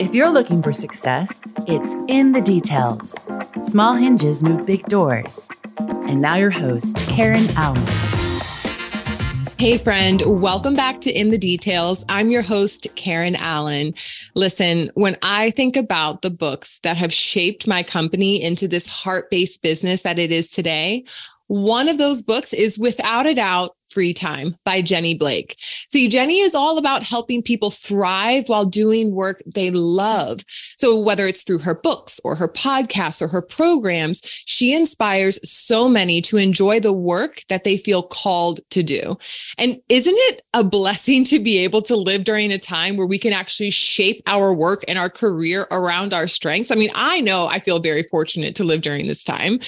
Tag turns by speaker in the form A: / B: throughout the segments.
A: If you're looking for success, it's in the details. Small hinges move big doors. And now, your host, Karen Allen.
B: Hey, friend, welcome back to In the Details. I'm your host, Karen Allen. Listen, when I think about the books that have shaped my company into this heart based business that it is today, one of those books is without a doubt Free Time by Jenny Blake. See, Jenny is all about helping people thrive while doing work they love. So, whether it's through her books or her podcasts or her programs, she inspires so many to enjoy the work that they feel called to do. And isn't it a blessing to be able to live during a time where we can actually shape our work and our career around our strengths? I mean, I know I feel very fortunate to live during this time.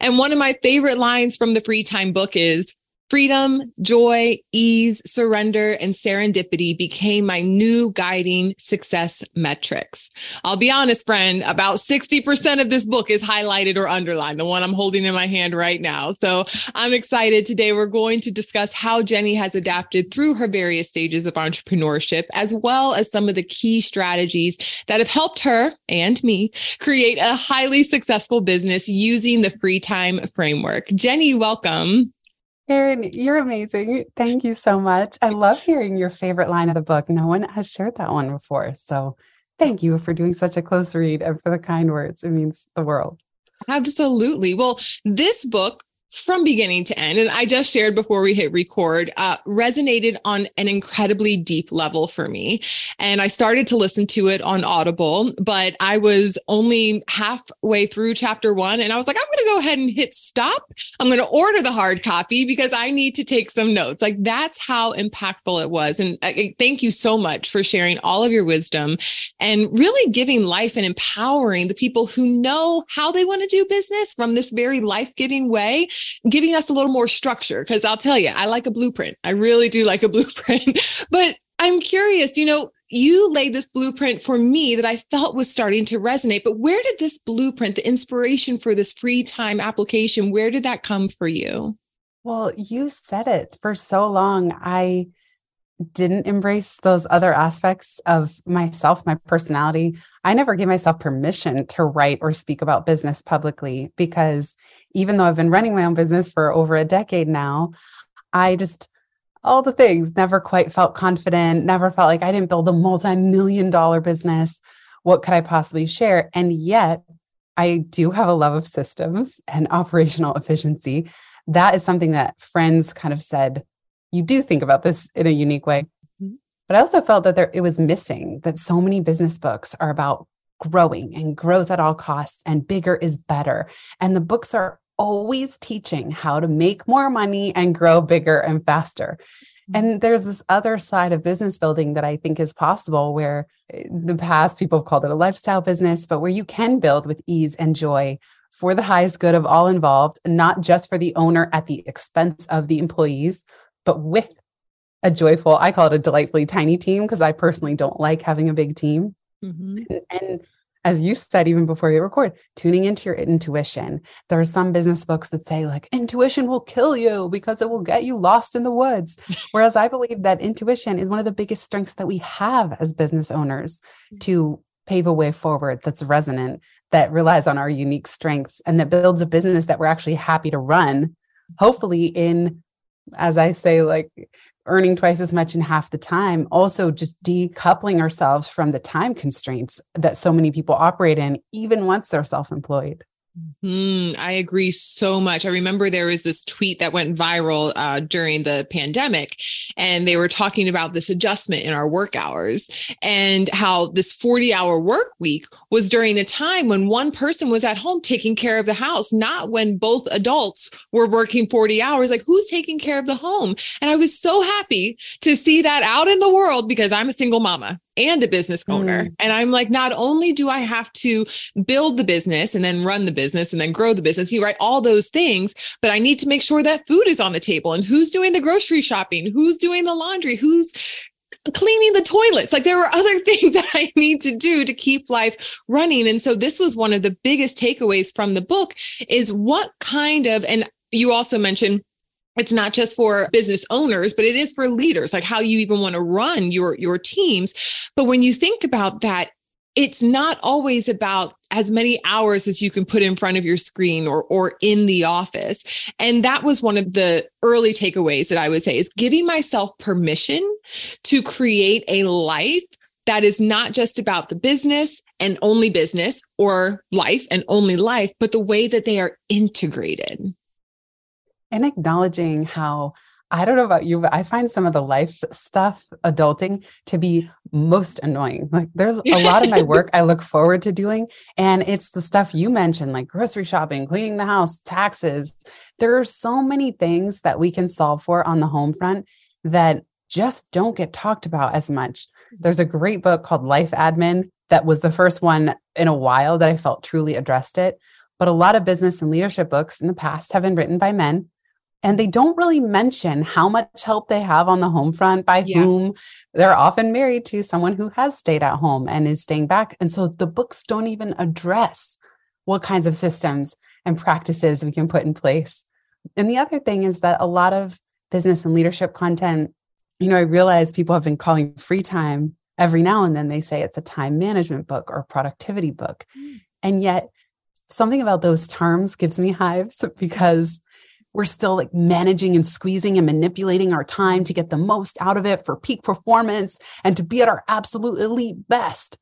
B: And one of my favorite lines from the Free Time book is, Freedom, joy, ease, surrender, and serendipity became my new guiding success metrics. I'll be honest, friend, about 60% of this book is highlighted or underlined, the one I'm holding in my hand right now. So I'm excited. Today, we're going to discuss how Jenny has adapted through her various stages of entrepreneurship, as well as some of the key strategies that have helped her and me create a highly successful business using the free time framework. Jenny, welcome.
C: Karen, you're amazing. Thank you so much. I love hearing your favorite line of the book. No one has shared that one before. So thank you for doing such a close read and for the kind words. It means the world.
B: Absolutely. Well, this book from beginning to end, and I just shared before we hit record, uh, resonated on an incredibly deep level for me. And I started to listen to it on Audible, but I was only halfway through chapter one. And I was like, I'm going to go ahead and hit stop. I'm going to order the hard copy because I need to take some notes. Like that's how impactful it was. And uh, thank you so much for sharing all of your wisdom and really giving life and empowering the people who know how they want to do business from this very life giving way giving us a little more structure. Cause I'll tell you, I like a blueprint. I really do like a blueprint. but I'm curious, you know, you laid this blueprint for me that I felt was starting to resonate. But where did this blueprint, the inspiration for this free time application, where did that come for you?
C: Well, you said it for so long. I didn't embrace those other aspects of myself, my personality. I never gave myself permission to write or speak about business publicly because even though I've been running my own business for over a decade now, I just, all the things never quite felt confident, never felt like I didn't build a multi million dollar business. What could I possibly share? And yet, I do have a love of systems and operational efficiency. That is something that friends kind of said you do think about this in a unique way. Mm-hmm. But I also felt that there it was missing that so many business books are about growing and growth at all costs and bigger is better. And the books are always teaching how to make more money and grow bigger and faster. Mm-hmm. And there's this other side of business building that I think is possible where in the past people have called it a lifestyle business, but where you can build with ease and joy for the highest good of all involved, not just for the owner at the expense of the employees but with a joyful, I call it a delightfully tiny team because I personally don't like having a big team. Mm-hmm. And, and as you said, even before you record, tuning into your intuition. There are some business books that say, like, intuition will kill you because it will get you lost in the woods. Whereas I believe that intuition is one of the biggest strengths that we have as business owners mm. to pave a way forward that's resonant, that relies on our unique strengths, and that builds a business that we're actually happy to run, hopefully in as I say, like earning twice as much in half the time, also just decoupling ourselves from the time constraints that so many people operate in, even once they're self employed.
B: Mm, I agree so much. I remember there was this tweet that went viral uh, during the pandemic, and they were talking about this adjustment in our work hours and how this 40 hour work week was during a time when one person was at home taking care of the house, not when both adults were working 40 hours. Like, who's taking care of the home? And I was so happy to see that out in the world because I'm a single mama and a business owner. Mm. And I'm like, not only do I have to build the business and then run the business and then grow the business, you write all those things, but I need to make sure that food is on the table and who's doing the grocery shopping, who's doing the laundry, who's cleaning the toilets. Like there were other things that I need to do to keep life running. And so this was one of the biggest takeaways from the book is what kind of, and you also mentioned it's not just for business owners but it is for leaders like how you even want to run your your teams. But when you think about that it's not always about as many hours as you can put in front of your screen or or in the office. And that was one of the early takeaways that i would say is giving myself permission to create a life that is not just about the business and only business or life and only life but the way that they are integrated
C: and acknowledging how I don't know about you, but I find some of the life stuff, adulting, to be most annoying. Like there's a lot of my work I look forward to doing. And it's the stuff you mentioned, like grocery shopping, cleaning the house, taxes. There are so many things that we can solve for on the home front that just don't get talked about as much. Mm-hmm. There's a great book called Life Admin that was the first one in a while that I felt truly addressed it. But a lot of business and leadership books in the past have been written by men and they don't really mention how much help they have on the home front by yeah. whom they're often married to someone who has stayed at home and is staying back and so the books don't even address what kinds of systems and practices we can put in place and the other thing is that a lot of business and leadership content you know i realize people have been calling free time every now and then they say it's a time management book or productivity book mm. and yet something about those terms gives me hives because we're still like managing and squeezing and manipulating our time to get the most out of it for peak performance and to be at our absolute elite best.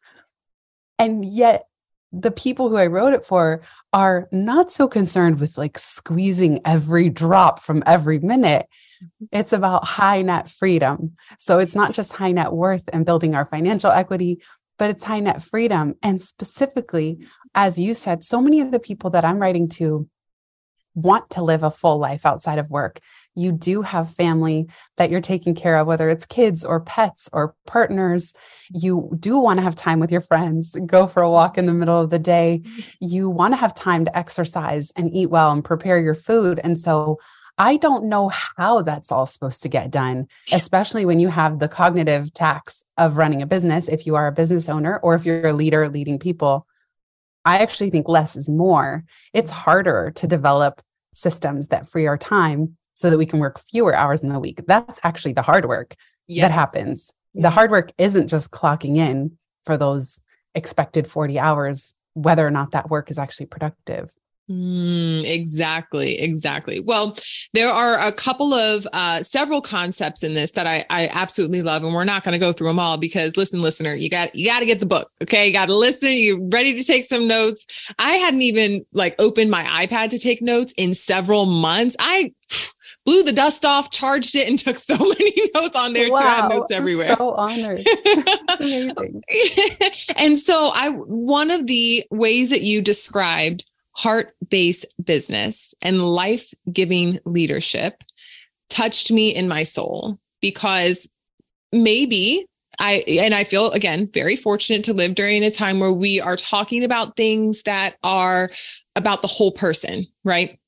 C: And yet, the people who I wrote it for are not so concerned with like squeezing every drop from every minute. Mm-hmm. It's about high net freedom. So it's not just high net worth and building our financial equity, but it's high net freedom. And specifically, as you said, so many of the people that I'm writing to want to live a full life outside of work. You do have family that you're taking care of, whether it's kids or pets or partners. You do want to have time with your friends, go for a walk in the middle of the day. You want to have time to exercise and eat well and prepare your food. And so I don't know how that's all supposed to get done, especially when you have the cognitive tax of running a business, if you are a business owner or if you're a leader leading people. I actually think less is more. It's harder to develop systems that free our time so that we can work fewer hours in the week. That's actually the hard work yes. that happens. The hard work isn't just clocking in for those expected 40 hours, whether or not that work is actually productive.
B: Mm, exactly, exactly. Well, there are a couple of uh, several concepts in this that I, I absolutely love, and we're not going to go through them all because listen, listener, you got you got to get the book. Okay, you got to listen. You ready to take some notes? I hadn't even like opened my iPad to take notes in several months. I blew the dust off, charged it, and took so many notes on there wow, to have notes everywhere.
C: I'm so honored. That's amazing.
B: and so I one of the ways that you described heart based business and life giving leadership touched me in my soul because maybe I, and I feel again very fortunate to live during a time where we are talking about things that are about the whole person, right?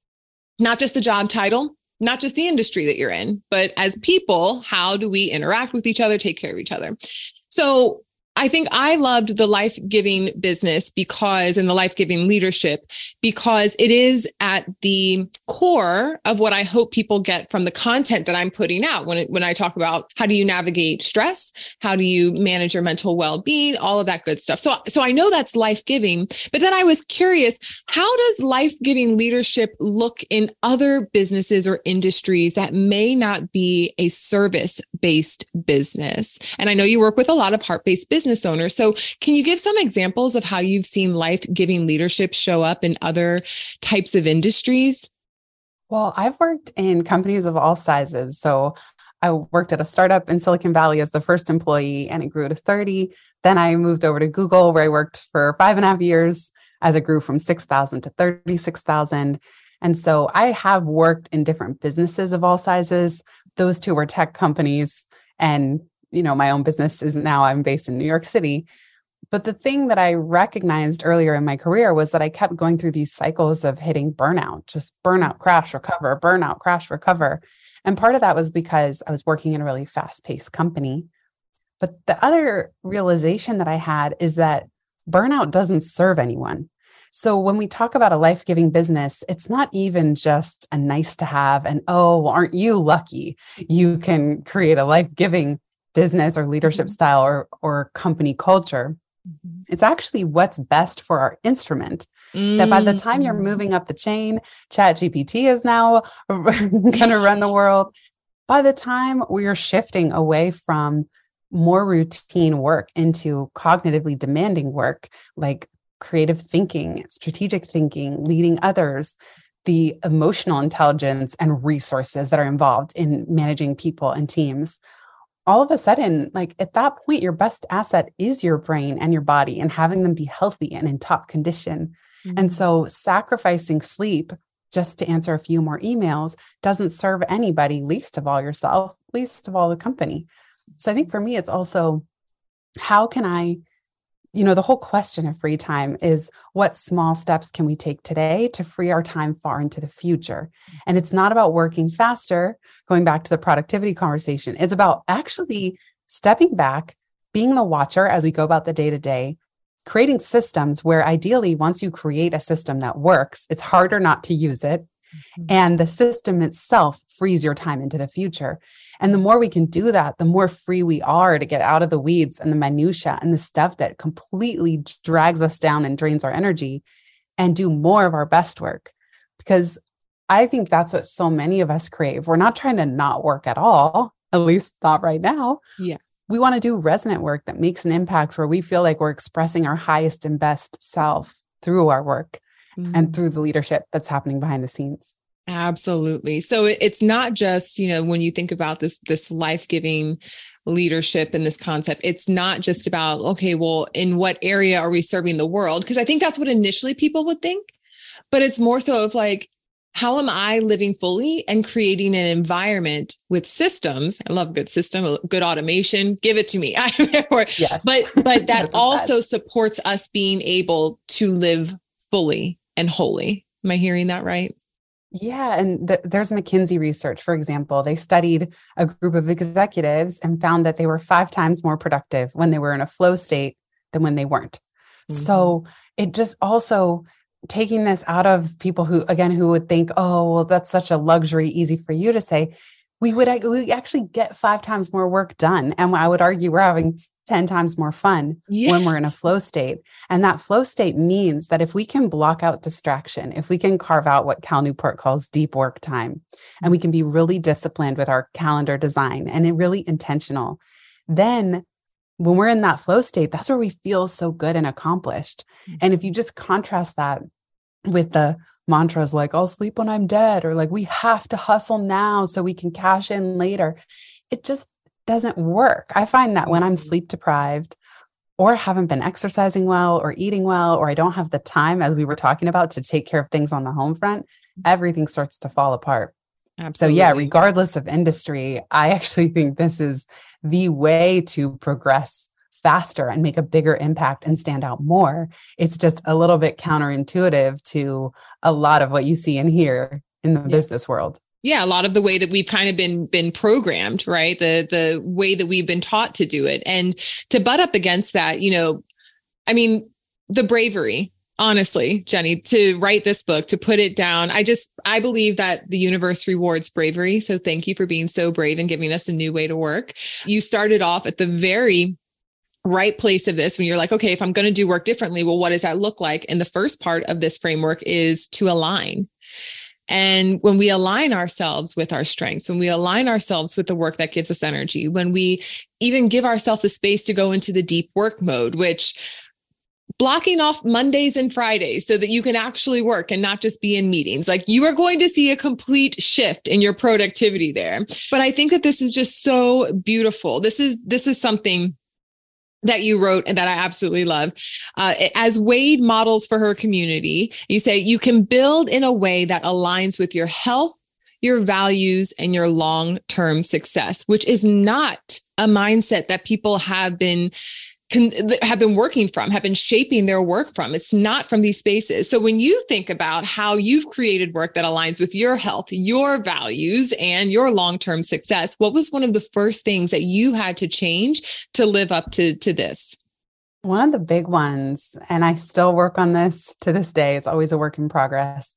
B: Not just the job title, not just the industry that you're in, but as people, how do we interact with each other, take care of each other? So I think I loved the life giving business because, and the life giving leadership, because it is at the core of what I hope people get from the content that I'm putting out. When, it, when I talk about how do you navigate stress, how do you manage your mental well being, all of that good stuff. So, so I know that's life giving, but then I was curious how does life giving leadership look in other businesses or industries that may not be a service based business? And I know you work with a lot of heart based business business owner. So, can you give some examples of how you've seen life giving leadership show up in other types of industries?
C: Well, I've worked in companies of all sizes. So, I worked at a startup in Silicon Valley as the first employee and it grew to 30. Then I moved over to Google where I worked for five and a half years as it grew from 6,000 to 36,000. And so I have worked in different businesses of all sizes. Those two were tech companies and you know, my own business is now I'm based in New York City. But the thing that I recognized earlier in my career was that I kept going through these cycles of hitting burnout, just burnout, crash, recover, burnout, crash, recover. And part of that was because I was working in a really fast paced company. But the other realization that I had is that burnout doesn't serve anyone. So when we talk about a life giving business, it's not even just a nice to have and, oh, well, aren't you lucky? You can create a life giving business or leadership mm-hmm. style or or company culture mm-hmm. It's actually what's best for our instrument. Mm. That by the time you're mm. moving up the chain, Chat GPT is now going to run the world. By the time we are shifting away from more routine work into cognitively demanding work like creative thinking, strategic thinking, leading others, the emotional intelligence and resources that are involved in managing people and teams. All of a sudden, like at that point, your best asset is your brain and your body and having them be healthy and in top condition. Mm-hmm. And so, sacrificing sleep just to answer a few more emails doesn't serve anybody, least of all yourself, least of all the company. So, I think for me, it's also how can I you know, the whole question of free time is what small steps can we take today to free our time far into the future? And it's not about working faster, going back to the productivity conversation. It's about actually stepping back, being the watcher as we go about the day to day, creating systems where ideally, once you create a system that works, it's harder not to use it. Mm-hmm. And the system itself frees your time into the future. And the more we can do that, the more free we are to get out of the weeds and the minutia and the stuff that completely drags us down and drains our energy and do more of our best work. Because I think that's what so many of us crave. We're not trying to not work at all, at least not right now.
B: Yeah.
C: We want to do resonant work that makes an impact where we feel like we're expressing our highest and best self through our work mm-hmm. and through the leadership that's happening behind the scenes.
B: Absolutely. So it's not just, you know, when you think about this this life-giving leadership and this concept, it's not just about okay, well, in what area are we serving the world? Because I think that's what initially people would think. But it's more so of like how am I living fully and creating an environment with systems? I love good system, good automation. Give it to me. I'm there for it. Yes. But but that also supports us being able to live fully and holy. Am I hearing that right?
C: Yeah. And the, there's McKinsey research, for example. They studied a group of executives and found that they were five times more productive when they were in a flow state than when they weren't. Mm-hmm. So it just also taking this out of people who, again, who would think, oh, well, that's such a luxury, easy for you to say. We would we actually get five times more work done. And I would argue we're having 10 times more fun yeah. when we're in a flow state. And that flow state means that if we can block out distraction, if we can carve out what Cal Newport calls deep work time, and we can be really disciplined with our calendar design and really intentional, then when we're in that flow state, that's where we feel so good and accomplished. Mm-hmm. And if you just contrast that with the mantras like, I'll sleep when I'm dead, or like, we have to hustle now so we can cash in later, it just doesn't work. I find that when I'm mm-hmm. sleep deprived or haven't been exercising well or eating well, or I don't have the time, as we were talking about, to take care of things on the home front, everything starts to fall apart. Absolutely. So, yeah, regardless of industry, I actually think this is the way to progress faster and make a bigger impact and stand out more. It's just a little bit counterintuitive to a lot of what you see and hear in the yeah. business world
B: yeah a lot of the way that we've kind of been been programmed right? The the way that we've been taught to do it. And to butt up against that you know i mean the bravery honestly jenny to write this book to put it down. I just i believe that the universe rewards bravery. So thank you for being so brave and giving us a new way to work. You started off at the very right place of this when you're like okay if i'm going to do work differently well what does that look like? And the first part of this framework is to align and when we align ourselves with our strengths, when we align ourselves with the work that gives us energy, when we even give ourselves the space to go into the deep work mode, which blocking off Mondays and Fridays so that you can actually work and not just be in meetings. Like you are going to see a complete shift in your productivity there. But I think that this is just so beautiful. This is this is something that you wrote and that I absolutely love. Uh, as Wade models for her community, you say you can build in a way that aligns with your health, your values, and your long term success, which is not a mindset that people have been can, have been working from, have been shaping their work from. It's not from these spaces. So when you think about how you've created work that aligns with your health, your values, and your long-term success, what was one of the first things that you had to change to live up to, to this?
C: One of the big ones, and I still work on this to this day, it's always a work in progress,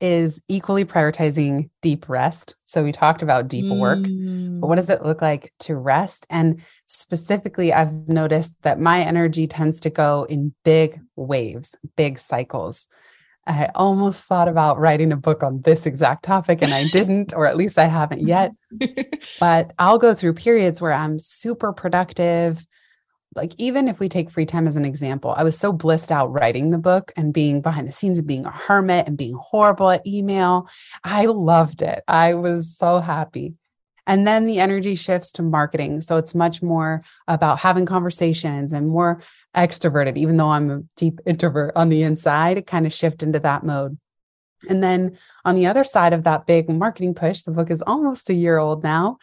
C: is equally prioritizing deep rest. So we talked about deep work, but
B: Mm.
C: what does it look like to rest? And specifically, I've noticed that my energy tends to go in big waves, big cycles. I almost thought about writing a book on this exact topic and I didn't, or at least I haven't yet. But I'll go through periods where I'm super productive. Like, even if we take free time as an example, I was so blissed out writing the book and being behind the scenes and being a hermit and being horrible at email. I loved it. I was so happy. And then the energy shifts to marketing. So it's much more about having conversations and more extroverted, even though I'm a deep introvert on the inside, it kind of shift into that mode. And then on the other side of that big marketing push, the book is almost a year old now,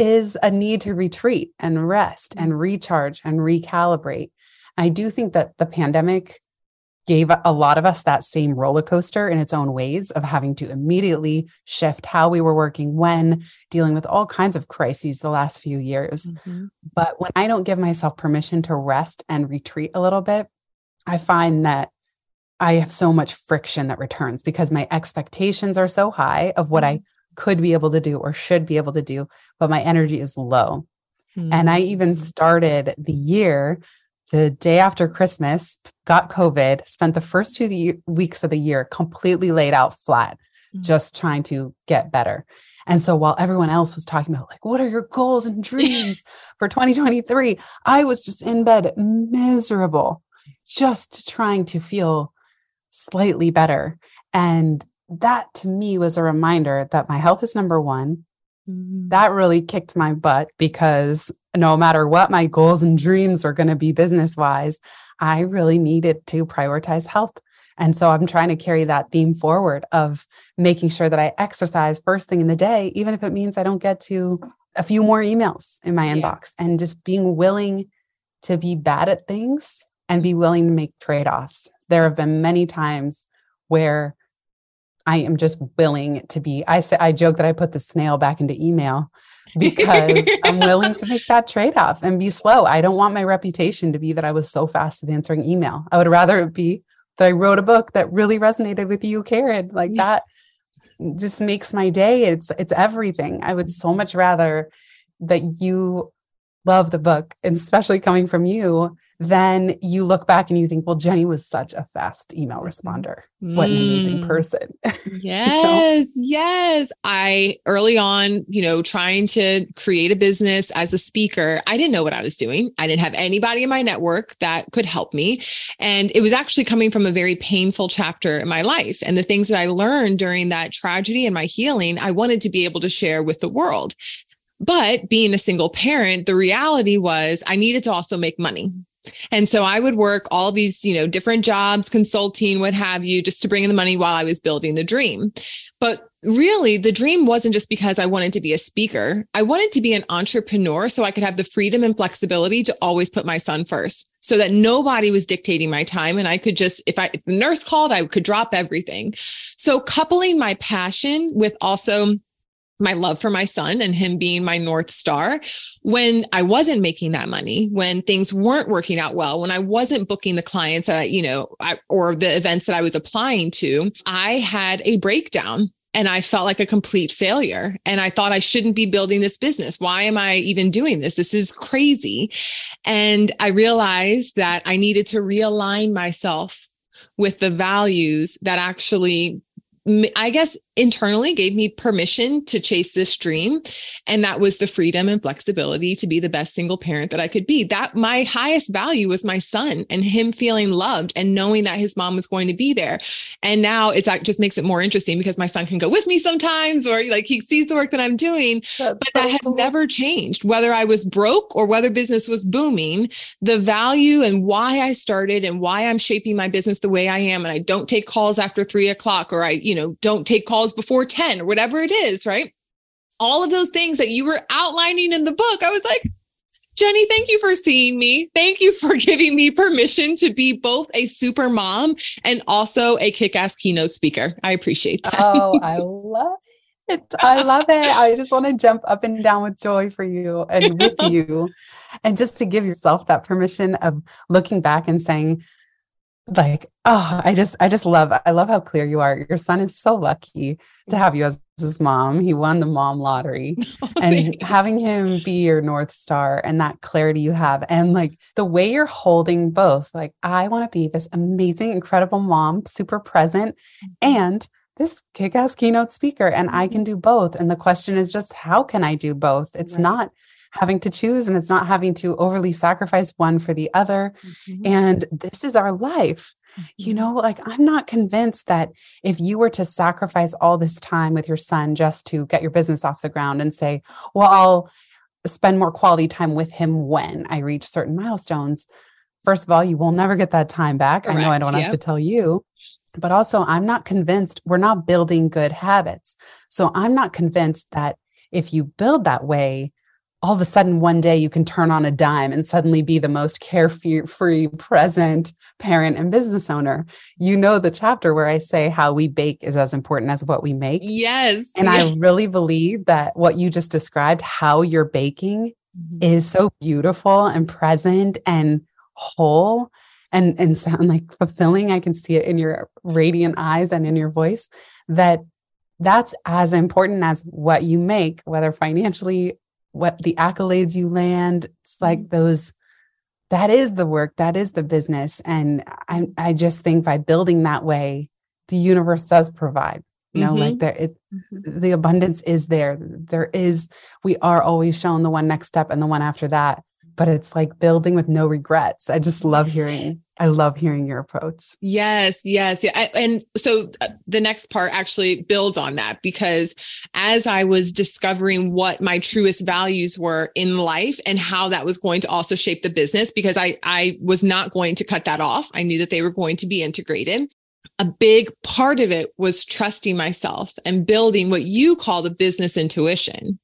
C: is a need to retreat and rest and recharge and recalibrate. I do think that the pandemic gave a lot of us that same roller coaster in its own ways of having to immediately shift how we were working when dealing with all kinds of crises the last few years.
B: Mhm.
C: But when I don't give myself permission to rest and retreat a little bit, I find that I have so much friction that returns because my expectations are so high of what I could be able to do or should be able to do, but my energy is low. And I even started the year the day after Christmas, got COVID, spent the first two the- weeks of the year completely laid out flat,
B: Mm.
C: just trying to get better. And so while everyone else was talking about, like, what are your goals and dreams for 2023? I was just in bed, miserable, just trying to feel slightly better. And that to me was a reminder that my health is number one
B: Mhm.
C: that really kicked my butt because no matter what my goals and dreams are going to be business wise, I really needed to prioritize health. And so I'm trying to carry that theme forward of making sure that I exercise first thing in the day, even if it means I don't get to a few more emails in my
B: Yeah.
C: inbox and just being willing to be bad at things and be willing to make trade offs. There have been many times where I am just willing to be. I say I joke that I put the snail back into email because I'm willing to make that trade off and be slow. I don't want my reputation to be that I was so fast at answering email. I would rather it be that I wrote a book that really resonated with you, Karen. Like that just makes my day. It's it's everything. I would so much rather that you love the book, and especially coming from you, then you look back and you think, well, Jenny was such a fast email responder. What an amazing
B: Mm.
C: person.
B: Yes, yes. I early on, you know, trying to create a business as a speaker, I didn't know what I was doing. I didn't have anybody in my network that could help me. And it was actually coming from a very painful chapter in my life. And the things that I learned during that tragedy and my healing, I wanted to be able to share with the world. But being a single parent, the reality was I needed to also make money. And so I would work all these, you know, different jobs, consulting, what have you, just to bring in the money while I was building the dream. But really, the dream wasn't just because I wanted to be a speaker. I wanted to be an entrepreneur so I could have the freedom and flexibility to always put my son first so that nobody was dictating my time. And I could just, if I, if the nurse called, I could drop everything. So coupling my passion with also my love for my son and him being my North Star. When I wasn't making that money, when things weren't working out well, when I wasn't booking the clients that I, you know, I, or the events that I was applying to, I had a breakdown and I felt like a complete failure. And I thought I shouldn't be building this business. Why am I even doing this? This is crazy. And I realized that I needed to realign myself with the values that actually I guess internally gave me permission to chase this dream. And that was the freedom and flexibility to be the best single parent that I could be. That my highest value was my son and him feeling loved and knowing that his mom was going to be there. And now it's that just makes it more interesting because my son can go with me sometimes or like he sees the work that I'm doing.
C: That's
B: But
C: so
B: that has
C: cool.
B: never changed. Whether I was broke or whether business was booming, the value and why I started and why I'm shaping my business the way I am. And I don't take calls after three o'clock or I, you know, don't take calls before 10 or whatever it is, right? All of those things that you were outlining in the book, I was like, Jenny, thank you for seeing me. Thank you for giving me permission to be both a super mom and also a kick ass keynote speaker. I appreciate that.
C: oh, I love it. I love it. I just want to jump up and down with joy for you and with you. And just to give yourself that permission of looking back and saying, like oh i just i just love i love how clear you are your son is so lucky to have you as his mom he won the mom lottery oh, and having him be your north star and that clarity you have and like the way you're holding both like i want to be this amazing incredible mom super present mm-hmm. and this kick-ass keynote speaker and i can mm-hmm. do both and the question is just how can i do both it's right. not having to choose and it's not having to overly sacrifice one for the other. Mm-hmm. And this is our life. Mm-hmm. You know, like I'm not convinced that if you were to sacrifice all this time with your son just to get your business off the ground and say, well, I'll spend more quality time with him when I reach certain milestones. First of all, you will never get that time back. Correct. I know I don't yep. have to tell you but also I'm not convinced we're not building good habits. So I'm not convinced that if you build that way, all of a sudden one day you can turn on a dime and suddenly be the most carefree present parent and business owner. You know the chapter where i say how we bake is as important as what we make.
B: Yes.
C: And i really believe that what you just described how you're baking mm-hmm. is so beautiful and present and whole and and sound like fulfilling. I can see it in your radiant eyes and in your voice that that's as important as what you make whether financially what the accolades you land it's like mm-hmm. those that is the work that is the business and i i just think by building that way the universe does provide you know mm-hmm. like there it mm-hmm. the abundance is there there is we are always shown the one next step and the one after that but it's like building with no regrets. I just love hearing I love hearing your approach.
B: Yes, yes. Yeah. and so uh, the next part actually builds on that because as I was discovering what my truest values were in life and how that was going to also shape the business because I I was not going to cut that off. I knew that they were going to be integrated a big part of it was trusting myself and building what you call the business intuition.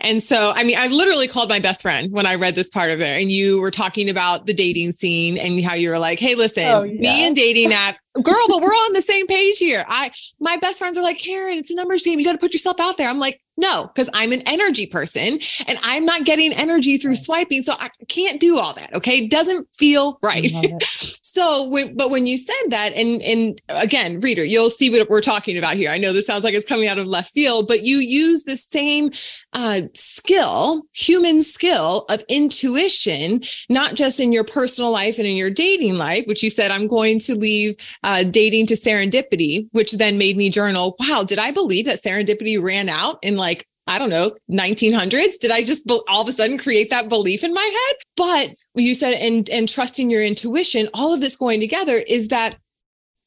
B: And so, I mean, I literally called my best friend when I read this part of it, and you were talking about the dating scene and how you were like, "Hey, listen, oh, yeah. me and dating app girl, but we're on the same page here. I my best friends are like, Karen, it's a numbers game. You got to put yourself out there. I'm like, no, because I'm an energy person and I'm not getting energy through swiping. So I can't do all that. Okay. It doesn't feel right. so when, but when you said that, and and again, reader, you'll see what we're talking about here. I know this sounds like it's coming out of left field, but you use the same uh, skill, human skill of intuition, not just in your personal life and in your dating life, which you said, I'm going to leave uh, dating to serendipity, which then made me journal, wow, did I believe that serendipity ran out in like, I don't know, 1900s? Did I just all of a sudden create that belief in my head? But you said, and, and trusting your intuition, all of this going together is that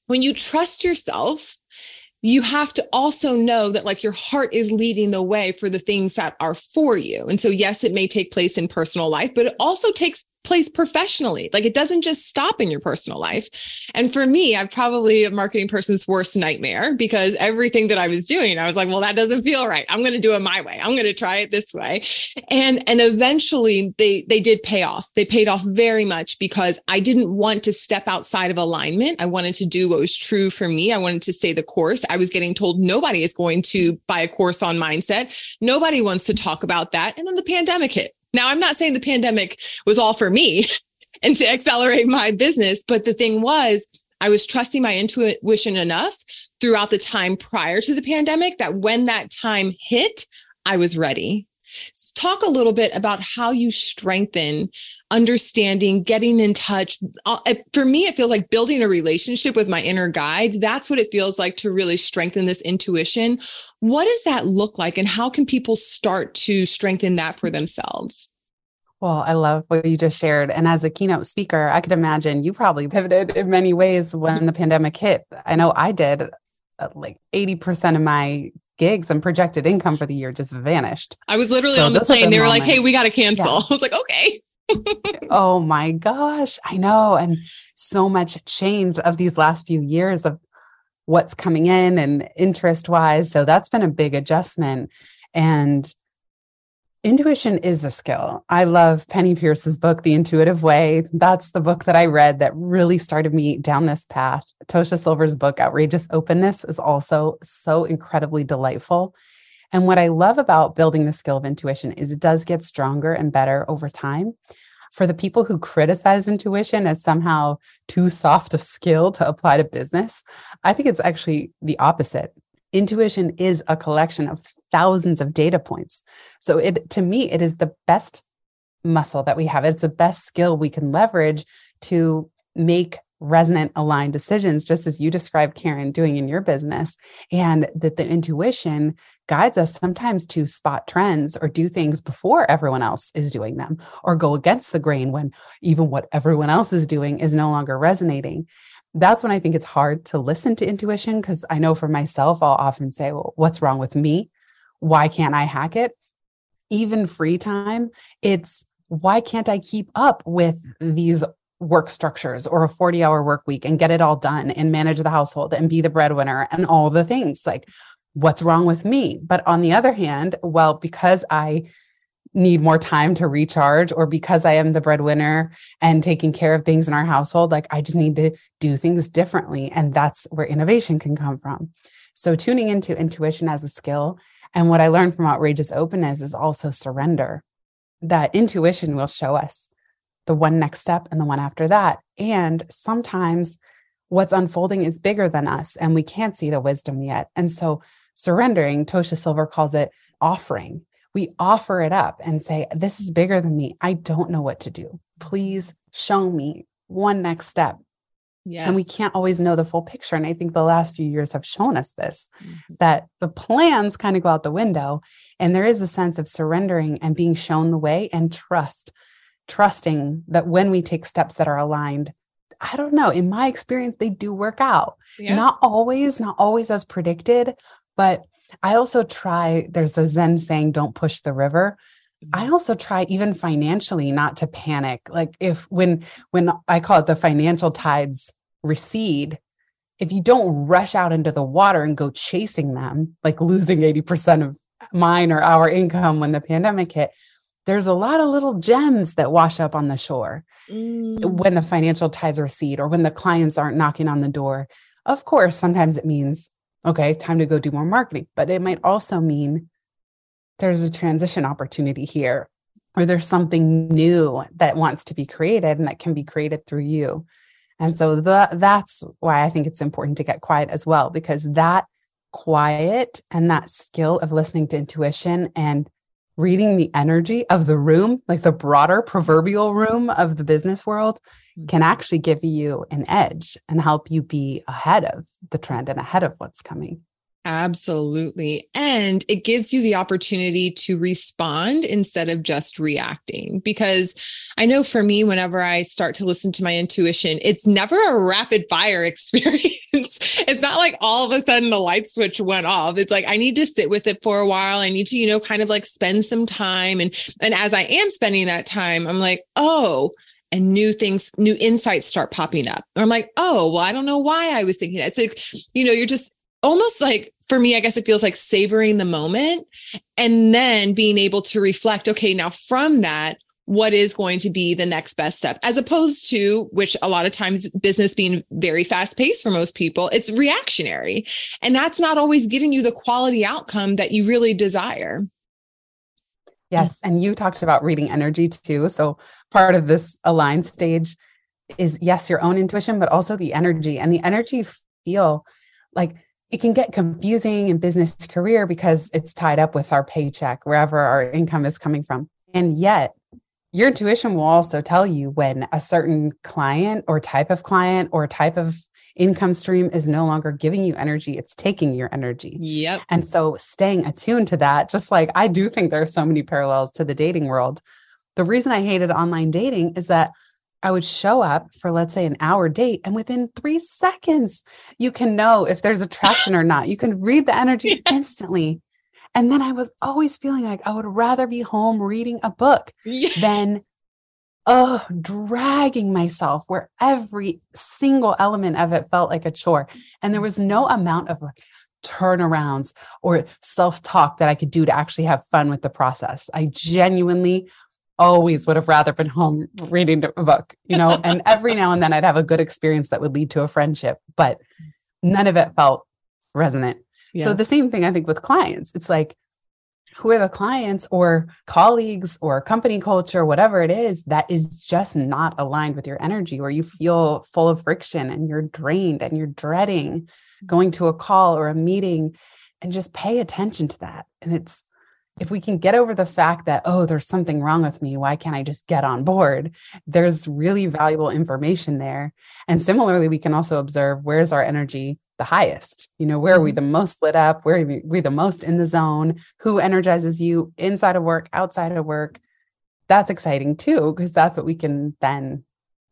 B: when you trust yourself, you have to also know that like your heart is leading the way for the things that are for you. And so, yes, it may take place in personal life, but it also takes place professionally. Like it doesn't just stop in your personal life. And for me, I'm probably a marketing person's worst nightmare because everything that I was doing, I was like, well, that doesn't feel right. I'm going to do it my way. I'm going to try it this way. And and eventually they they did pay off. They paid off very much because I didn't want to step outside of alignment. I wanted to do what was true for me. I wanted to stay the course. I was getting told nobody is going to buy a course on mindset. Nobody wants to talk about that. And then the pandemic hit now, I'm not saying the pandemic was all for me and to accelerate my business, but the thing was, I was trusting my intuition enough throughout the time prior to the pandemic that when that time hit, I was ready. Talk a little bit about how you strengthen understanding, getting in touch. Uh, for me, it feels like building a relationship with my inner guide. That's what it feels like to really strengthen this intuition. What does that look like, and how can people start to strengthen that for themselves?
C: Well, I love what you just shared. And as a keynote speaker, I could imagine you probably pivoted in many ways when the pandemic hit. I know I did. Uh, like 80% of my gigs and projected income for the year just vanished.
B: I was literally so on the plane. They were moments. like, hey, we got to cancel. Yeah. I was like, okay
C: oh my gosh, I know. And so much change of these last few years of what's coming in and interest wise. So that's been a big adjustment. And intuition is a skill. I love Penney Peirce's book, The Intuitive Way. That's the book that I read that really started me down this path. Tosha Silver's book, Outrageous Openness, is also so incredibly delightful. And what I love about building the skill of intuition is it does get stronger and better over time. for the people who criticize intuition as somehow too soft a skill to apply to business, I think it's actually the opposite. Intuition is a collection of thousands of data points. So it to me it is the best muscle that we have. It's the best skill we can leverage to make resonant aligned decisions just as you described Karen doing in your business and that the intuition guides us sometimes to spot trends or do things before everyone else is doing them or go against the grain when even what everyone else is doing is no longer resonating that's when I think it's hard to listen to intuition because I know for myself, I'll often say, well, what's wrong with me? Why can't I hack it? Even free time, it's why can't I keep up with these work structures or a 40 hour work week and get it all done and manage the household and be the breadwinner and all the things like what's wrong with me but on the other hand well because i need more time to recharge or because i am the breadwinner and taking care of things in our household like i just need to do things differently and that's where innovation can come from so tuning into intuition as a skill and what i learned from outrageous openness is also surrender that intuition will show us the one next step and the one after that. And sometimes what's unfolding is bigger than us and we can't see the wisdom yet. And so surrendering, Tosha Silver calls it offering. We offer it up and say, This is bigger than me. I don't know what to do. Please show me one next step. Yes. And we can't always know the full picture. And I think the last few years have shown us this mm-hmm. that the plans kind of go out the window. And there is a sense of surrendering and being shown the way and trust trusting that when we take steps that are aligned, I don't know, in my experience, they do work out. Yeah. Not always, not always as predicted, but I also try, there's a Zen saying, don't push the river. I mm-hmm. also try even financially not to panic. Like if when when I call it the financial tides recede, if you don't rush out into the water and go chasing them, like losing 80% of mine or our income when the pandemic hit, there's a lot of little gems that wash up on the shore mm. when the financial tides recede or when the clients aren't knocking on the door. Of course, sometimes it means, okay, time to go do more marketing, but it might also mean there's a transition opportunity here or there's something new that wants to be created and that can be created through you. And so the, that's why I think it's important to get quiet as well, because that quiet and that skill of listening to intuition and reading the energy of the room, like the broader proverbial room of the business world, can mm-hmm. actually give you an edge and help you be ahead of the trend and ahead of what's coming.
B: Absolutely. And it gives you the opportunity to respond instead of just reacting. Because I know for me, whenever I start to listen to my intuition, it's never a rapid fire experience. it's not like all of a sudden the light switch went off. It's like I need to sit with it for a while. I need to, you know, kind of like spend some time. And and as I am spending that time, I'm like, oh, and new things, new insights start popping up. Or I'm like, oh, well, I don't know why I was thinking that. It's like, you know, you're just almost like for me, I guess it feels like savoring the moment and then being able to reflect, okay, now from that, what is going to be the next best step? As opposed to which a lot of times business being very fast paced for most people it's reactionary. And that's not always getting you the quality outcome that you really desire.
C: Yes. And you talked about reading energy too. So part of this aligned stage is yes your own intuition but also the energy. And the energy feel like it can get confusing in business career because it's tied up with our paycheck, wherever our income is coming from. And yet, your intuition will also tell you when a certain client or type of client or type of income stream is no longer giving you energy, it's taking your energy.
B: Yep.
C: And so staying attuned to that, just like I do think there are so many parallels to the dating world. The reason I hated online dating is that I would show up for, let's say, an hour date, and within three seconds, you can know if there's attraction or not. You can read the energy yeah. instantly. And then I was always feeling like I would rather be home reading a book yeah. than oh, dragging myself where every single element of it felt like a chore. And there was no amount of like turnarounds or self talk that I could do to actually have fun with the process. I genuinely always would have rather been home reading a book, you know, and every now and then I'd have a good experience that would lead to a friendship, but none of it felt resonant. Yeah. So the same thing I think with clients. It's like who are the clients or colleagues or company culture, whatever it is, that is just not aligned with your energy, where you feel full of friction and you're drained and you're dreading mm-hmm. going to a call or a meeting, and just pay attention to that. And it's, if we can get over the fact that, oh, there's something wrong with me, why can't I just get on board? There's really valuable information there. And similarly, we can also observe where's our energy the highest? You know, where are we mm-hmm. the most lit up? Where are we the most in the zone? Who energizes you inside of work, outside of work? That's exciting too, because that's what we can then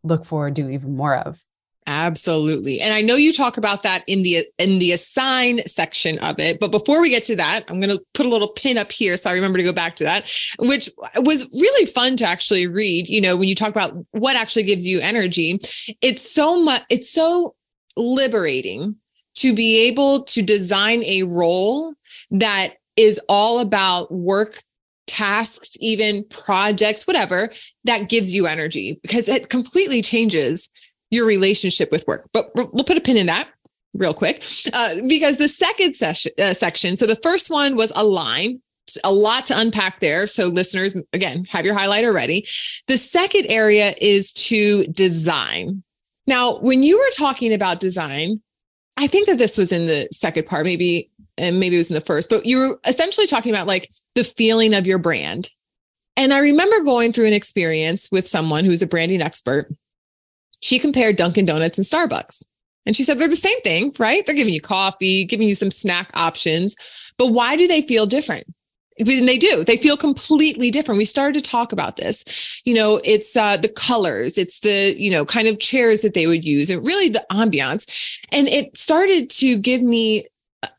C: look for, do even more of.
B: Absolutely. And I know you talk about that in the in the assign section of it, but before we get to that, I'm going to put a little pin up here so I remember to go back to that, which was really fun to actually read, you know, when you talk about what actually gives you energy. It's so much it's so liberating to be able to design a role that is all about work tasks, even projects, whatever that gives you energy because it completely changes your relationship with work. But we'll put a pin in that real quick uh, because the second session, uh, section, so the first one was align. A lot to unpack there. So, listeners, again, have your highlighter ready. The second area is to design. Now, when you were talking about design, I think that this was in the second part, maybe, and maybe it was in the first, but you were essentially talking about like the feeling of your brand. And I remember going through an experience with someone who's a branding expert. She compared Dunkin' Donuts and Starbucks. And she said they're the same thing, right? They're giving you coffee, giving you some snack options. But why do they feel different? and they do they feel completely different we started to talk about this you know it's uh the colors it's the you know kind of chairs that they would use and really the ambiance and it started to give me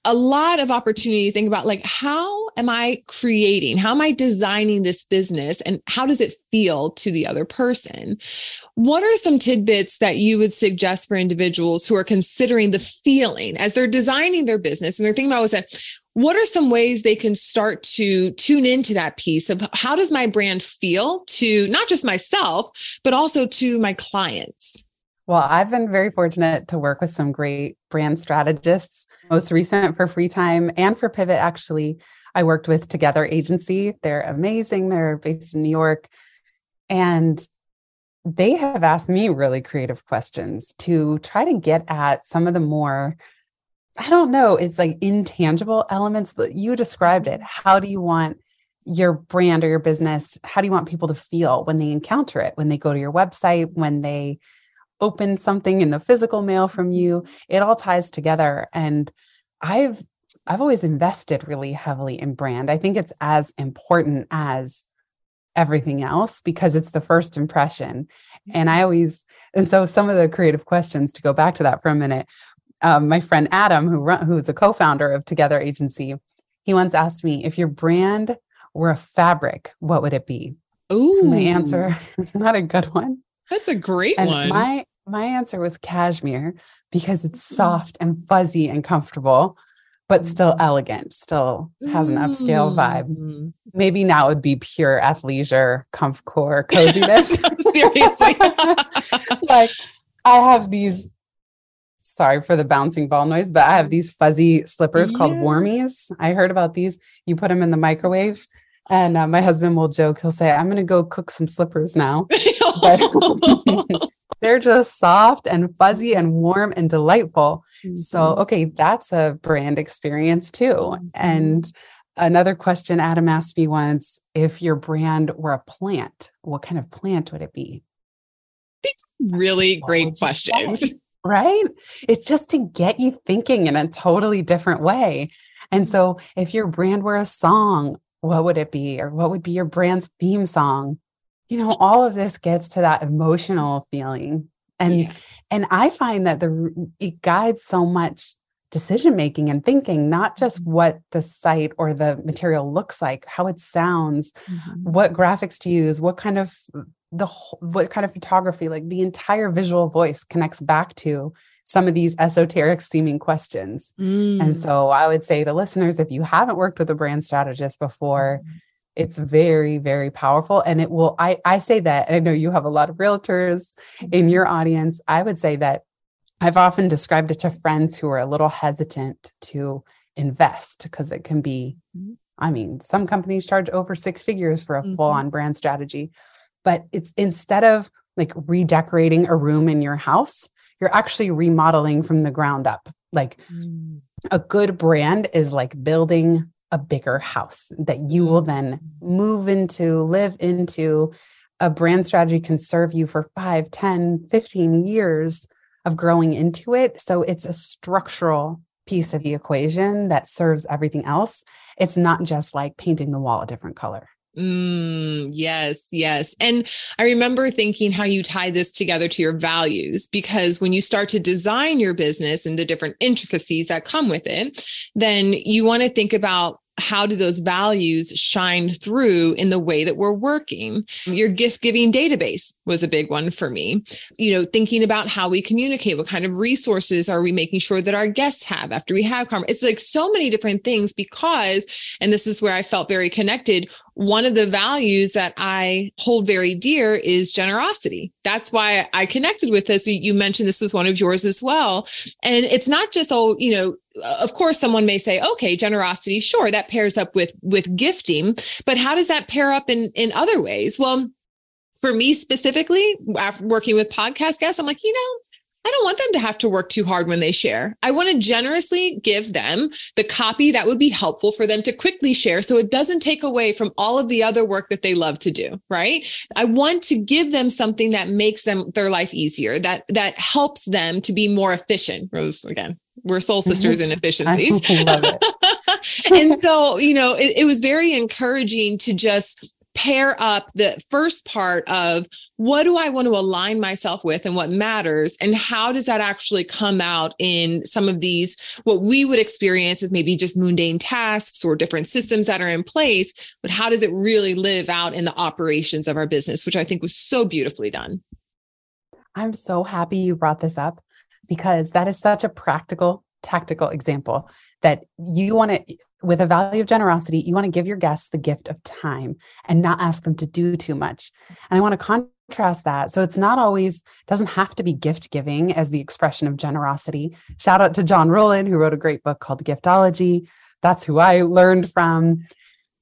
B: a lot of opportunity to think about like how am i creating? How am i designing this business? And how does it feel to the other person? What are some tidbits that you would suggest for individuals who are considering the feeling as they're designing their business and they're thinking about was what are some ways they can start to tune into that piece of how does my brand feel to not just myself but also to my clients
C: well, I've been very fortunate to work with some great brand strategists. Most recent for Free Time and for Pivot, actually, I worked with Together Agency. They're amazing. They're based in New York. And they have asked me really creative questions to try to get at some of the more I don't know, it's like intangible elements that you described it. How do you want your brand or your business? How do you want people to feel when they encounter it, when they go to your website, when they open something in the physical mail from you? It all ties together. And I've I've always invested really heavily in brand. I think it's as important as everything else because it's the first impression. And I always, and so some of the creative questions to go back to that for a minute um, my friend Adam, who run, who's a co-founder of Together Agency, he once asked me if your brand were a fabric, what would it be?
B: Ooh,
C: my answer is not a good one.
B: That's a great
C: and
B: one.
C: My my answer was cashmere because it's mm. soft and fuzzy and comfortable, but still mm. elegant, still has an upscale vibe. Mm. Maybe now it would be pure athleisure, comfort, coziness.
B: Seriously.
C: like I have these sorry for the bouncing ball noise, but I have these fuzzy slippers yeah. called warmies. I heard about these. You put them in the microwave. And uh, my husband will joke, he'll say, I'm going to go cook some slippers now. But they're just soft and fuzzy and warm and delightful. Mm-hmm. So, okay, that's a brand experience too. Mm-hmm. And another question Adam asked me once if your brand were a plant, what kind of plant would it be?
B: These really great questions
C: right? It's just to get you thinking in a totally different way. And so, if your brand were a song, what would it be? Or what would be your brand's theme song? You know, all of this gets to that emotional feeling. And yeah. and I find that the it guides so much decision making and thinking, not just mm-hmm. what the site or the material looks like, how it sounds, mm-hmm. what graphics to use, what kind of the what kind of photography like the entire visual voice connects back to some of these esoteric seeming questions mm. and so i would say to listeners if you haven't worked with a brand strategist before mm. It's very very powerful and it will i i say that i know you have a lot of realtors in your audience i would say that i've often described it to friends who are a little hesitant to invest because it can be mm-hmm I mean, some companies charge over six figures for a mm-hmm. full on brand strategy, but it's instead of like redecorating a room in your house, you're actually remodeling from the ground up. Like mm. a good brand is like building a bigger house that you will then mm. move into, live into. A brand strategy can serve you for 5, 10, 15 years of growing into it. So it's a structural piece of the equation that serves everything else. It's not just like painting the wall a different color.
B: Mm, yes, yes. And I remember thinking how you tie this together to your values because when you start to design your business and the different intricacies that come with it, then you want to think about how do those values shine through in the way that we're working? Your gift giving database was a big one for me. You know, thinking about how we communicate, what kind of resources are we making sure that our guests have after we have? It's like so many different things because, and this is where I felt very connected one of the values that I hold very dear is generosity. That's why I connected with this. You mentioned this was one of yours as well. And it's not just, oh, you know, uh, of course someone may say okay generosity sure that pairs up with with gifting but how does that pair up in in other ways well for me specifically after working with podcast guests i'm like you know I don't want them to have to work too hard when they share. I want to generously give them the copy that would be helpful for them to quickly share so it doesn't take away from all of the other work that they love to do, right? I want to give them something that makes them their life easier, that that helps them to be more efficient. Rose again, we're soul sisters in efficiencies. and so, you know, it, it was very encouraging to just pair up the first part of what do I want to align myself with and what matters, and how does that actually come out in some of these, what we would experience as maybe just mundane tasks or different systems that are in place, but how does it really live out in the operations of our business, which I think was so beautifully done.
C: I'm so happy you brought this up because that is such a practical, tactical example that you want to with a value of generosity you want to give your guests the gift of time and not ask them to do too much. And i want to contrast that. So it's not always doesn't have to be gift giving as the expression of generosity. Shout out to john ruhlin who wrote a great book called giftology. That's who i learned from.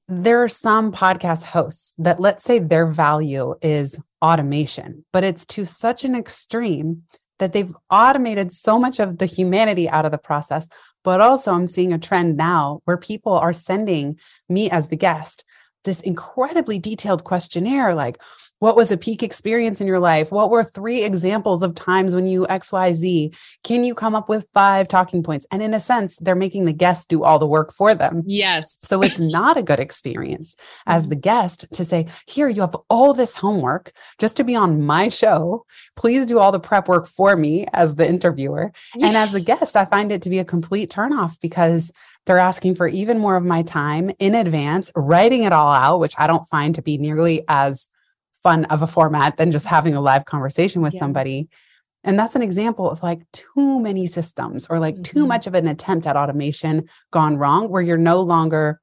C: There are some podcast hosts that let's say their value is automation but it's to such an extreme that they've automated so much of the humanity out of the process. But also, I'm seeing a trend now where people are sending me as the guest this incredibly detailed questionnaire like, what was a peak experience in your life? What were three examples of times when you XYZ? Can you come up with five talking points? And in a sense, they're making the guest do all the work for them.
B: Yes.
C: So it's not a good experience as the guest to say, here, you have all this homework just to be on my show. Please do all the prep work for me as the interviewer. And as a guest, I find it to be a complete turnoff because they're asking for even more of my time in advance, writing it all out, which I don't find to be nearly as fun of a format than just having a live conversation with yeah. somebody. And that's an example of like too many systems or like mm-hmm. too much of an attempt at automation gone wrong, where you're no longer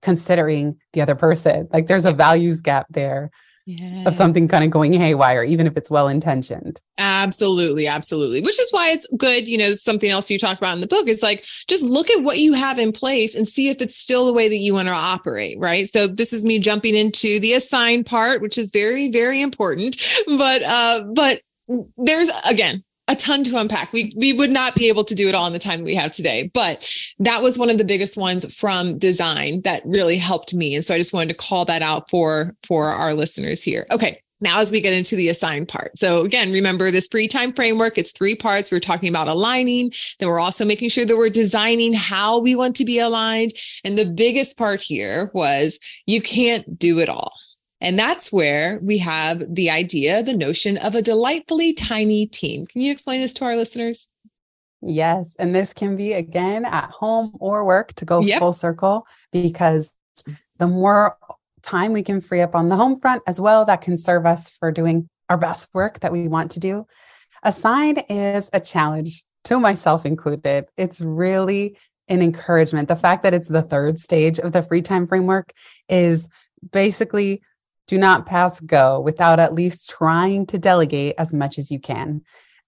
C: considering the other person. Like there's a values gap there yes. of something kind of going haywire, even if it's well intentioned.
B: Absolutely. Absolutely. Which is why it's good. You know, something else you talk about in the book is like, just look at what you have in place and see if it's still the way that you want to operate. Right. So this is me jumping into the assign part, which is very, very important. But, uh, but there's again, a ton to unpack. We we would not be able to do it all in the time we have today, but that was one of the biggest ones from design that really helped me. And so I just wanted to call that out for for our listeners here. Okay. Now, as we get into the assigned part. So, again, remember this free time framework, it's three parts. We're talking about aligning. Then we're also making sure that we're designing how we want to be aligned. And the biggest part here was you can't do it all. And that's where we have the idea, the notion of a delightfully tiny team. Can you explain this to our listeners?
C: Yes. And this can be again at home or work to go yep. full circle because the more time we can free up on the home front as well, that can serve us for doing our best work that we want to do. Assign is a challenge to myself included. It's really an encouragement. The fact that it's the third stage of the free time framework is basically do not pass go without at least trying to delegate as much as you can.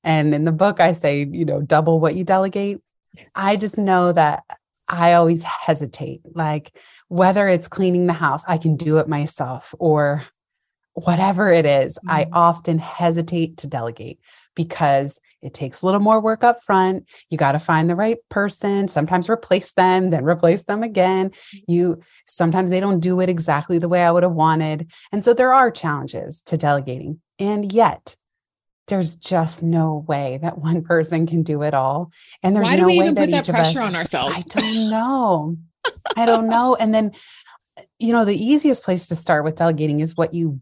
C: And in the book, I say, you know, double what you delegate. I just know that I always hesitate. Like whether it's cleaning the house, I can do it myself, or whatever it is, mm-hmm. I often hesitate to delegate because it takes a little more work up front. You got to find the right person, sometimes replace them, then replace them again. Mm-hmm. You sometimes they don't do it exactly the way I would have wanted. And so there are challenges to delegating. And yet, there's just no way that one person can do it all. And there's
B: Why
C: no
B: do we
C: way
B: even
C: that
B: put that
C: each
B: pressure
C: us,
B: on ourselves?
C: I don't know. I don't know. And then, you know, the easiest place to start with delegating is what you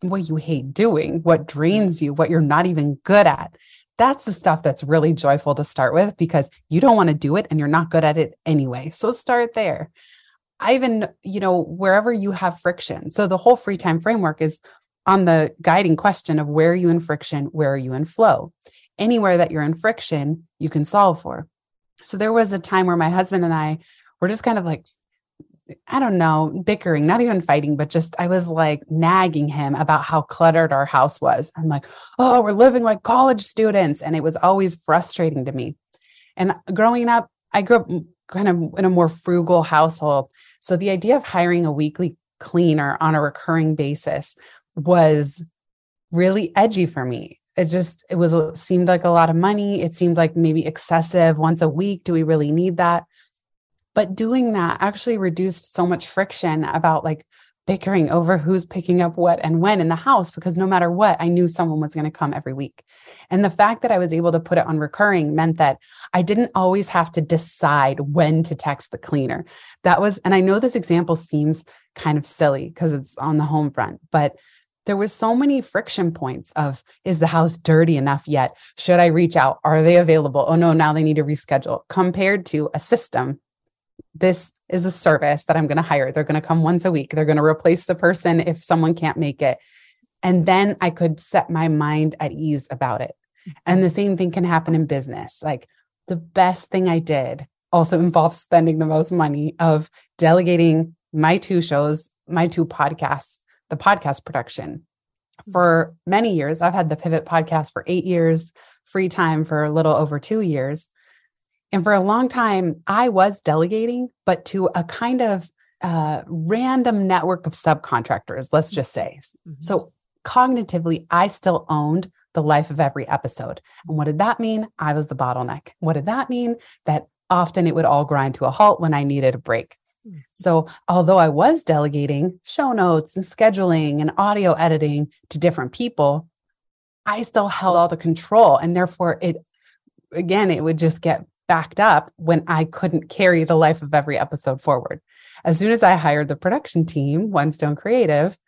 C: what you hate doing, what drains you, what you're not even good at. That's the stuff that's really joyful to start with because you don't want to do it and you're not good at it anyway. So start there. I even, you know, wherever you have friction. So the whole free time framework is on the guiding question of where are you in friction, where are you in flow? Anywhere that you're in friction, you can solve for. So there was a time where my husband and I were just kind of like, I don't know, bickering, not even fighting, but just I was like nagging him about how cluttered our house was. I'm like, oh, we're living like college students. And it was always frustrating to me. And growing up, I grew up kind of in a more frugal household. So the idea of hiring a weekly cleaner on a recurring basis was really edgy for me. It just it was seemed like a lot of money. It seemed like maybe excessive once a week. Do we really need that? But doing that actually reduced so much friction about like bickering over who's picking up what and when in the house because no matter what, I knew someone was going to come every week. And the fact that I was able to put it on recurring meant that I didn't always have to decide when to text the cleaner. That was, and I know this example seems kind of silly because it's on the home front, but there were so many friction points of is the house dirty enough yet should i reach out are they available oh no now they need to reschedule compared to a system this is a service that i'm going to hire. They're going to come once a week. They're going to replace the person if someone can't make it. And then i could set my mind at ease about it. And the same thing can happen in business. Like the best thing i did also involves spending the most money of delegating my two shows my two podcasts the podcast production. For many years, I've had the Pivot podcast for eight years, free time for a little over two years. And for a long time, I was delegating, but to a kind of uh, random network of subcontractors, let's just say. Mm-hmm. So cognitively, I still owned the life of every episode. And what did that mean? I was the bottleneck. What did that mean? That often it would all grind to a halt when I needed a break. So, although I was delegating show notes and scheduling and audio editing to different people, I still held all the control. And therefore, it again, it would just get backed up when I couldn't carry the life of every episode forward. As soon as I hired the production team, One Stone Creative,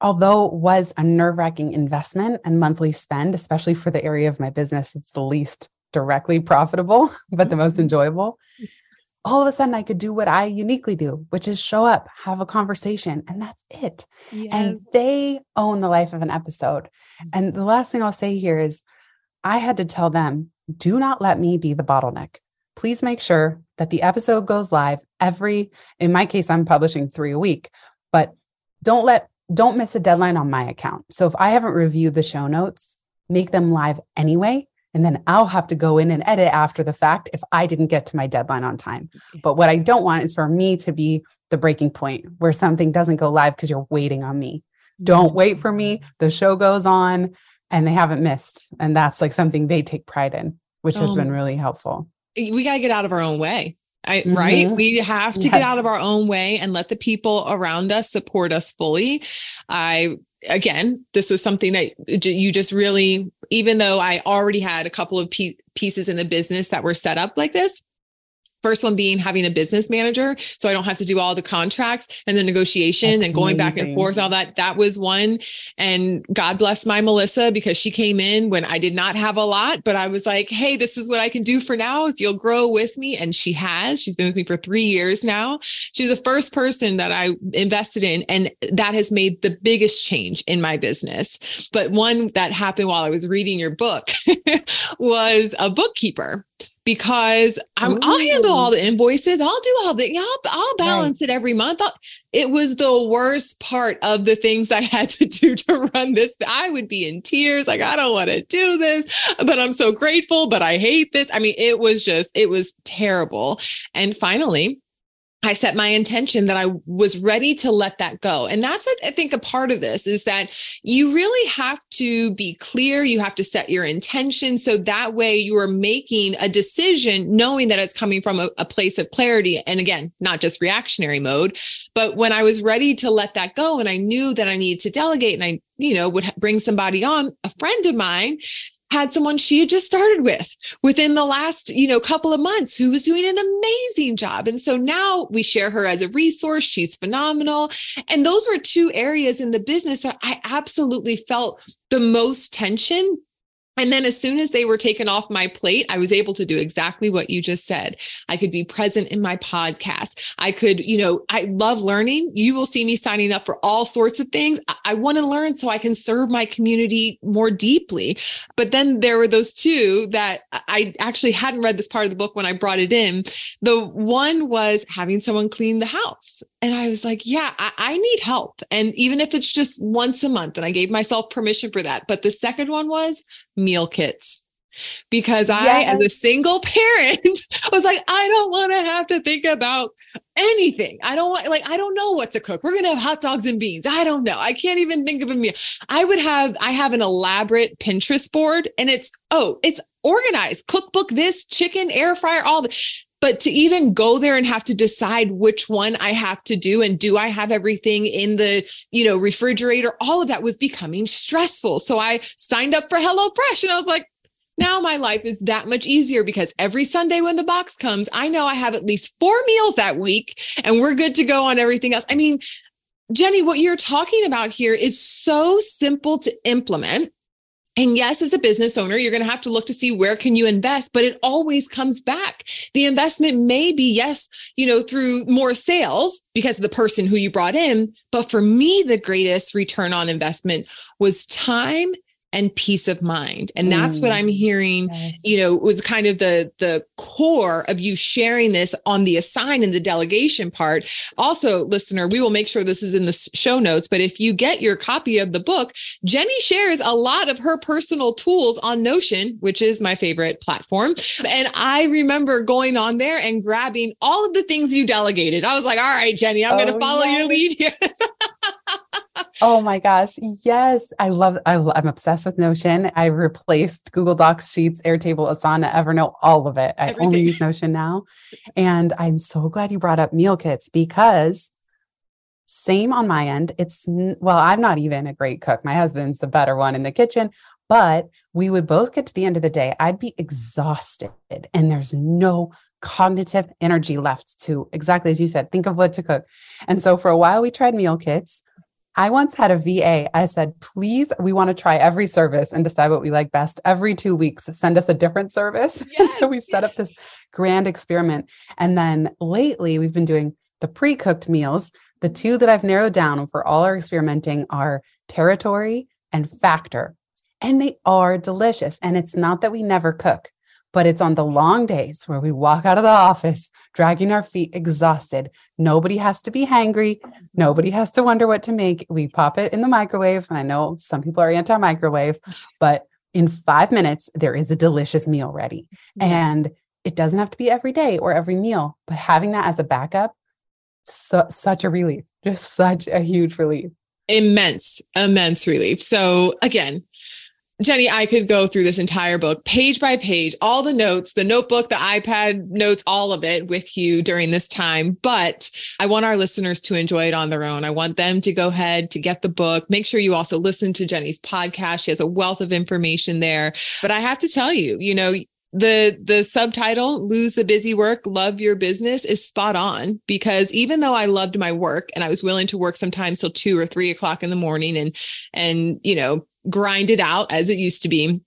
C: although it was a nerve wracking investment and monthly spend, especially for the area of my business, it's the least directly profitable, but the most mm-hmm. enjoyable all of a sudden I could do what I uniquely do, which is show up, have a conversation, and that's it. Yes. And they own the life of an episode. Mm-hmm. And the last thing I'll say here is I had to tell them do not let me be the bottleneck. Please make sure that the episode goes live every, in my case, I'm publishing three a week, but don't let, don't miss a deadline on my account. So if I haven't reviewed the show notes, make them live anyway and then I'll have to go in and edit after the fact if I didn't get to my deadline on time. But what I don't want is for me to be the breaking point where something doesn't go live because you're waiting on me. Don't wait for me. The show goes on and they haven't missed. And that's like something they take pride in, which has um, been really helpful.
B: We got to get out of our own way. I, mm-hmm. Right. We have to yes. get out of our own way and let the people around us support us fully. I again, this was something that you just really, even though I already had a couple of pieces in the business that were set up like this, First one being having a business manager. So I don't have to do all the contracts and the negotiation That's and going amazing. back and forth, all that. That was one. And God bless my Melissa because she came in when I did not have a lot, but I was like, hey, this is what I can do for now if you'll grow with me. And she has. She's been with me for three years now. She's the first person that I invested in. And that has made the biggest change in my business. But one that happened while I was reading your book was a bookkeeper because i will handle all the invoices. I'll do all the, I'll, I'll balance right. it every month. I'll, it was the worst part of the things I had to do to run this. I would be in tears, like, I don't want to do this, but I'm so grateful, but I hate this. I mean, it was just, it was terrible. And finally, I set my intention that I was ready to let that go. And that's, I think, a part of this is that you really have to be clear. You have to set your intention. So that way you are making a decision knowing that it's coming from a, a place of clarity. And again, not just reactionary mode. But when I was ready to let that go and I knew that I needed to delegate and I, you know, would bring somebody on, a friend of mine had someone she had just started with within the last you know couple of months who was doing an amazing job. And so now we share her as a resource. She's phenomenal. And those were two areas in the business that i absolutely felt the most tension and then as soon as they were taken off my plate, I was able to do exactly what you just said. I could be present in my podcast. I could, you know, I love learning. You will see me signing up for all sorts of things. I, I want to learn so I can serve my community more deeply. But then there were those two that I actually hadn't read this part of the book when I brought it in. The one was having someone clean the house. And I was like, yeah, I, I need help. And even if it's just once a month, and I gave myself permission for that. But the second one was meal kits because I, yes. as a single parent, was like, I don't want to have to think about anything. I don't want, like, I don't know what to cook. We're going to have hot dogs and beans. I don't know. I can't even think of a meal. I would have, I have an elaborate Pinterest board and it's, oh, it's organized cookbook, this chicken, air fryer, all the, but to even go there and have to decide which one I have to do and do I have everything in the, you know, refrigerator, all of that was becoming stressful. So I signed up for HelloFresh and I was like, now my life is that much easier because every Sunday when the box comes, I know I have at least four meals that week and we're good to go on everything else. I mean, Jenny, what you're talking about here is so simple to implement. And yes, as a business owner, you're going to have to look to see where can you invest, but it always comes back. The investment may be, yes, you know, through more sales because of the person who you brought in. But for me, the greatest return on investment was time and peace of mind. And that's mm. what i'm hearing you know was kind of the the core of you sharing this on the assign and the delegation part. Also listener we will make sure this is in the show notes but if you get your copy of the book jenny shares a lot of her personal tools on notion which is my favorite platform. And i remember going on there and grabbing all of the things you delegated. I was like all right jenny i'm oh, going to follow yes. your lead here
C: oh my gosh. Yes. I love, I, am obsessed with Notion. I replaced Google Docs, Sheets, Airtable, Asana, Evernote, all of it. I Everything. only use Notion now. And I'm so glad you brought up meal kits because same on my end. It's, well, I'm not even a great cook. My husband's the better one in the kitchen, but we would both get to the end of the day. I'd be exhausted and there's no cognitive energy left to exactly as you said, think of what to cook. And so for a while, we tried meal kits. I once had a VA. I said, please, we want to try every service and decide what we like best. Every two weeks, send us a different service. Yes, and so we set up this grand experiment. And then lately, we've been doing the pre cooked meals. The two that I've narrowed down for all our experimenting are territory and factor. And they are delicious. And it's not that we never cook but it's on the long days where we walk out of the office dragging our feet exhausted. Nobody has to be hangry. Nobody has to wonder what to make. We pop it in the microwave. And I know some people are anti microwave, but in five minutes, there is a delicious meal ready. And it doesn't have to be every day or every meal, but having that as a backup, so, such a relief, just such a huge relief.
B: Immense, immense relief. So, again, Jenny, I could go through this entire book page by page, all the notes, the notebook, the iPad notes, all of it with you during this time. But I want our listeners to enjoy it on their own. I want them to go ahead to get the book. Make sure you also listen to Jenny's podcast. She has a wealth of information there. But I have to tell you, you know, the the subtitle lose the busy work love your business is spot on because even though i loved my work and i was willing to work sometimes till two or three o'clock in the morning and and you know grind it out as it used to be.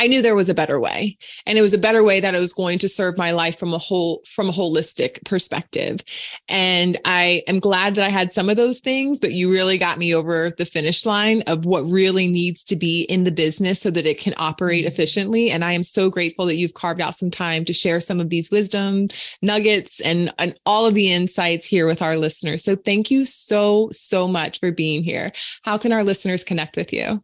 B: I knew there was a better way. And it was a better way that it was going to serve my life from a whole from a holistic perspective. And I am glad that I had some of those things, but you really got me over the finish line of what really needs to be in the business so that it can operate mm-hmm. efficiently. And I am so grateful that you've carved out some time to share some of these wisdom nuggets and, and all of the insights here with our listeners. So thank you so, so much for being here. How can our listeners connect with you?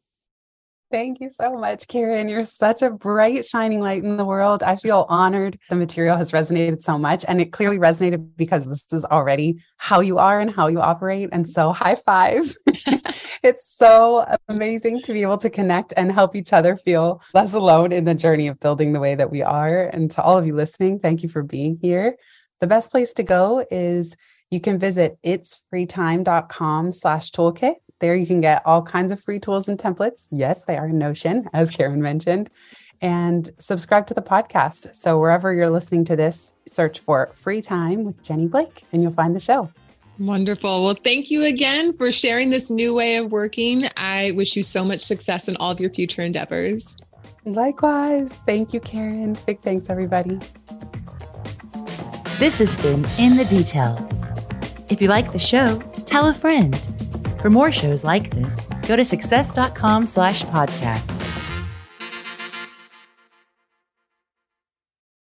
C: Thank you so much, Karen. You're such a bright, shining light in the world. I feel honored. The material has resonated so much, and it clearly resonated because this is already how you are and how you operate. And so, high fives. it's so amazing to be able to connect and help each other feel less alone in the journey of building the way that we are. And to all of you listening, thank you for being here. The best place to go is you can visit itsfreetime.com slash toolkit there you can get all kinds of free tools and templates. Yes, they are in Notion, as Karen mentioned. And subscribe to the podcast. So wherever you're listening to this, search for Free Time with Jenny Blake and you'll find the show.
B: Wonderful. Well, thank you again for sharing this new way of working. I wish you so much success in all of your future endeavors.
C: Likewise. Thank you, Karen. Big thanks, everybody.
A: This has been In the Details. If you like the show, tell a friend. For more shows like this, go to success.com slash podcast.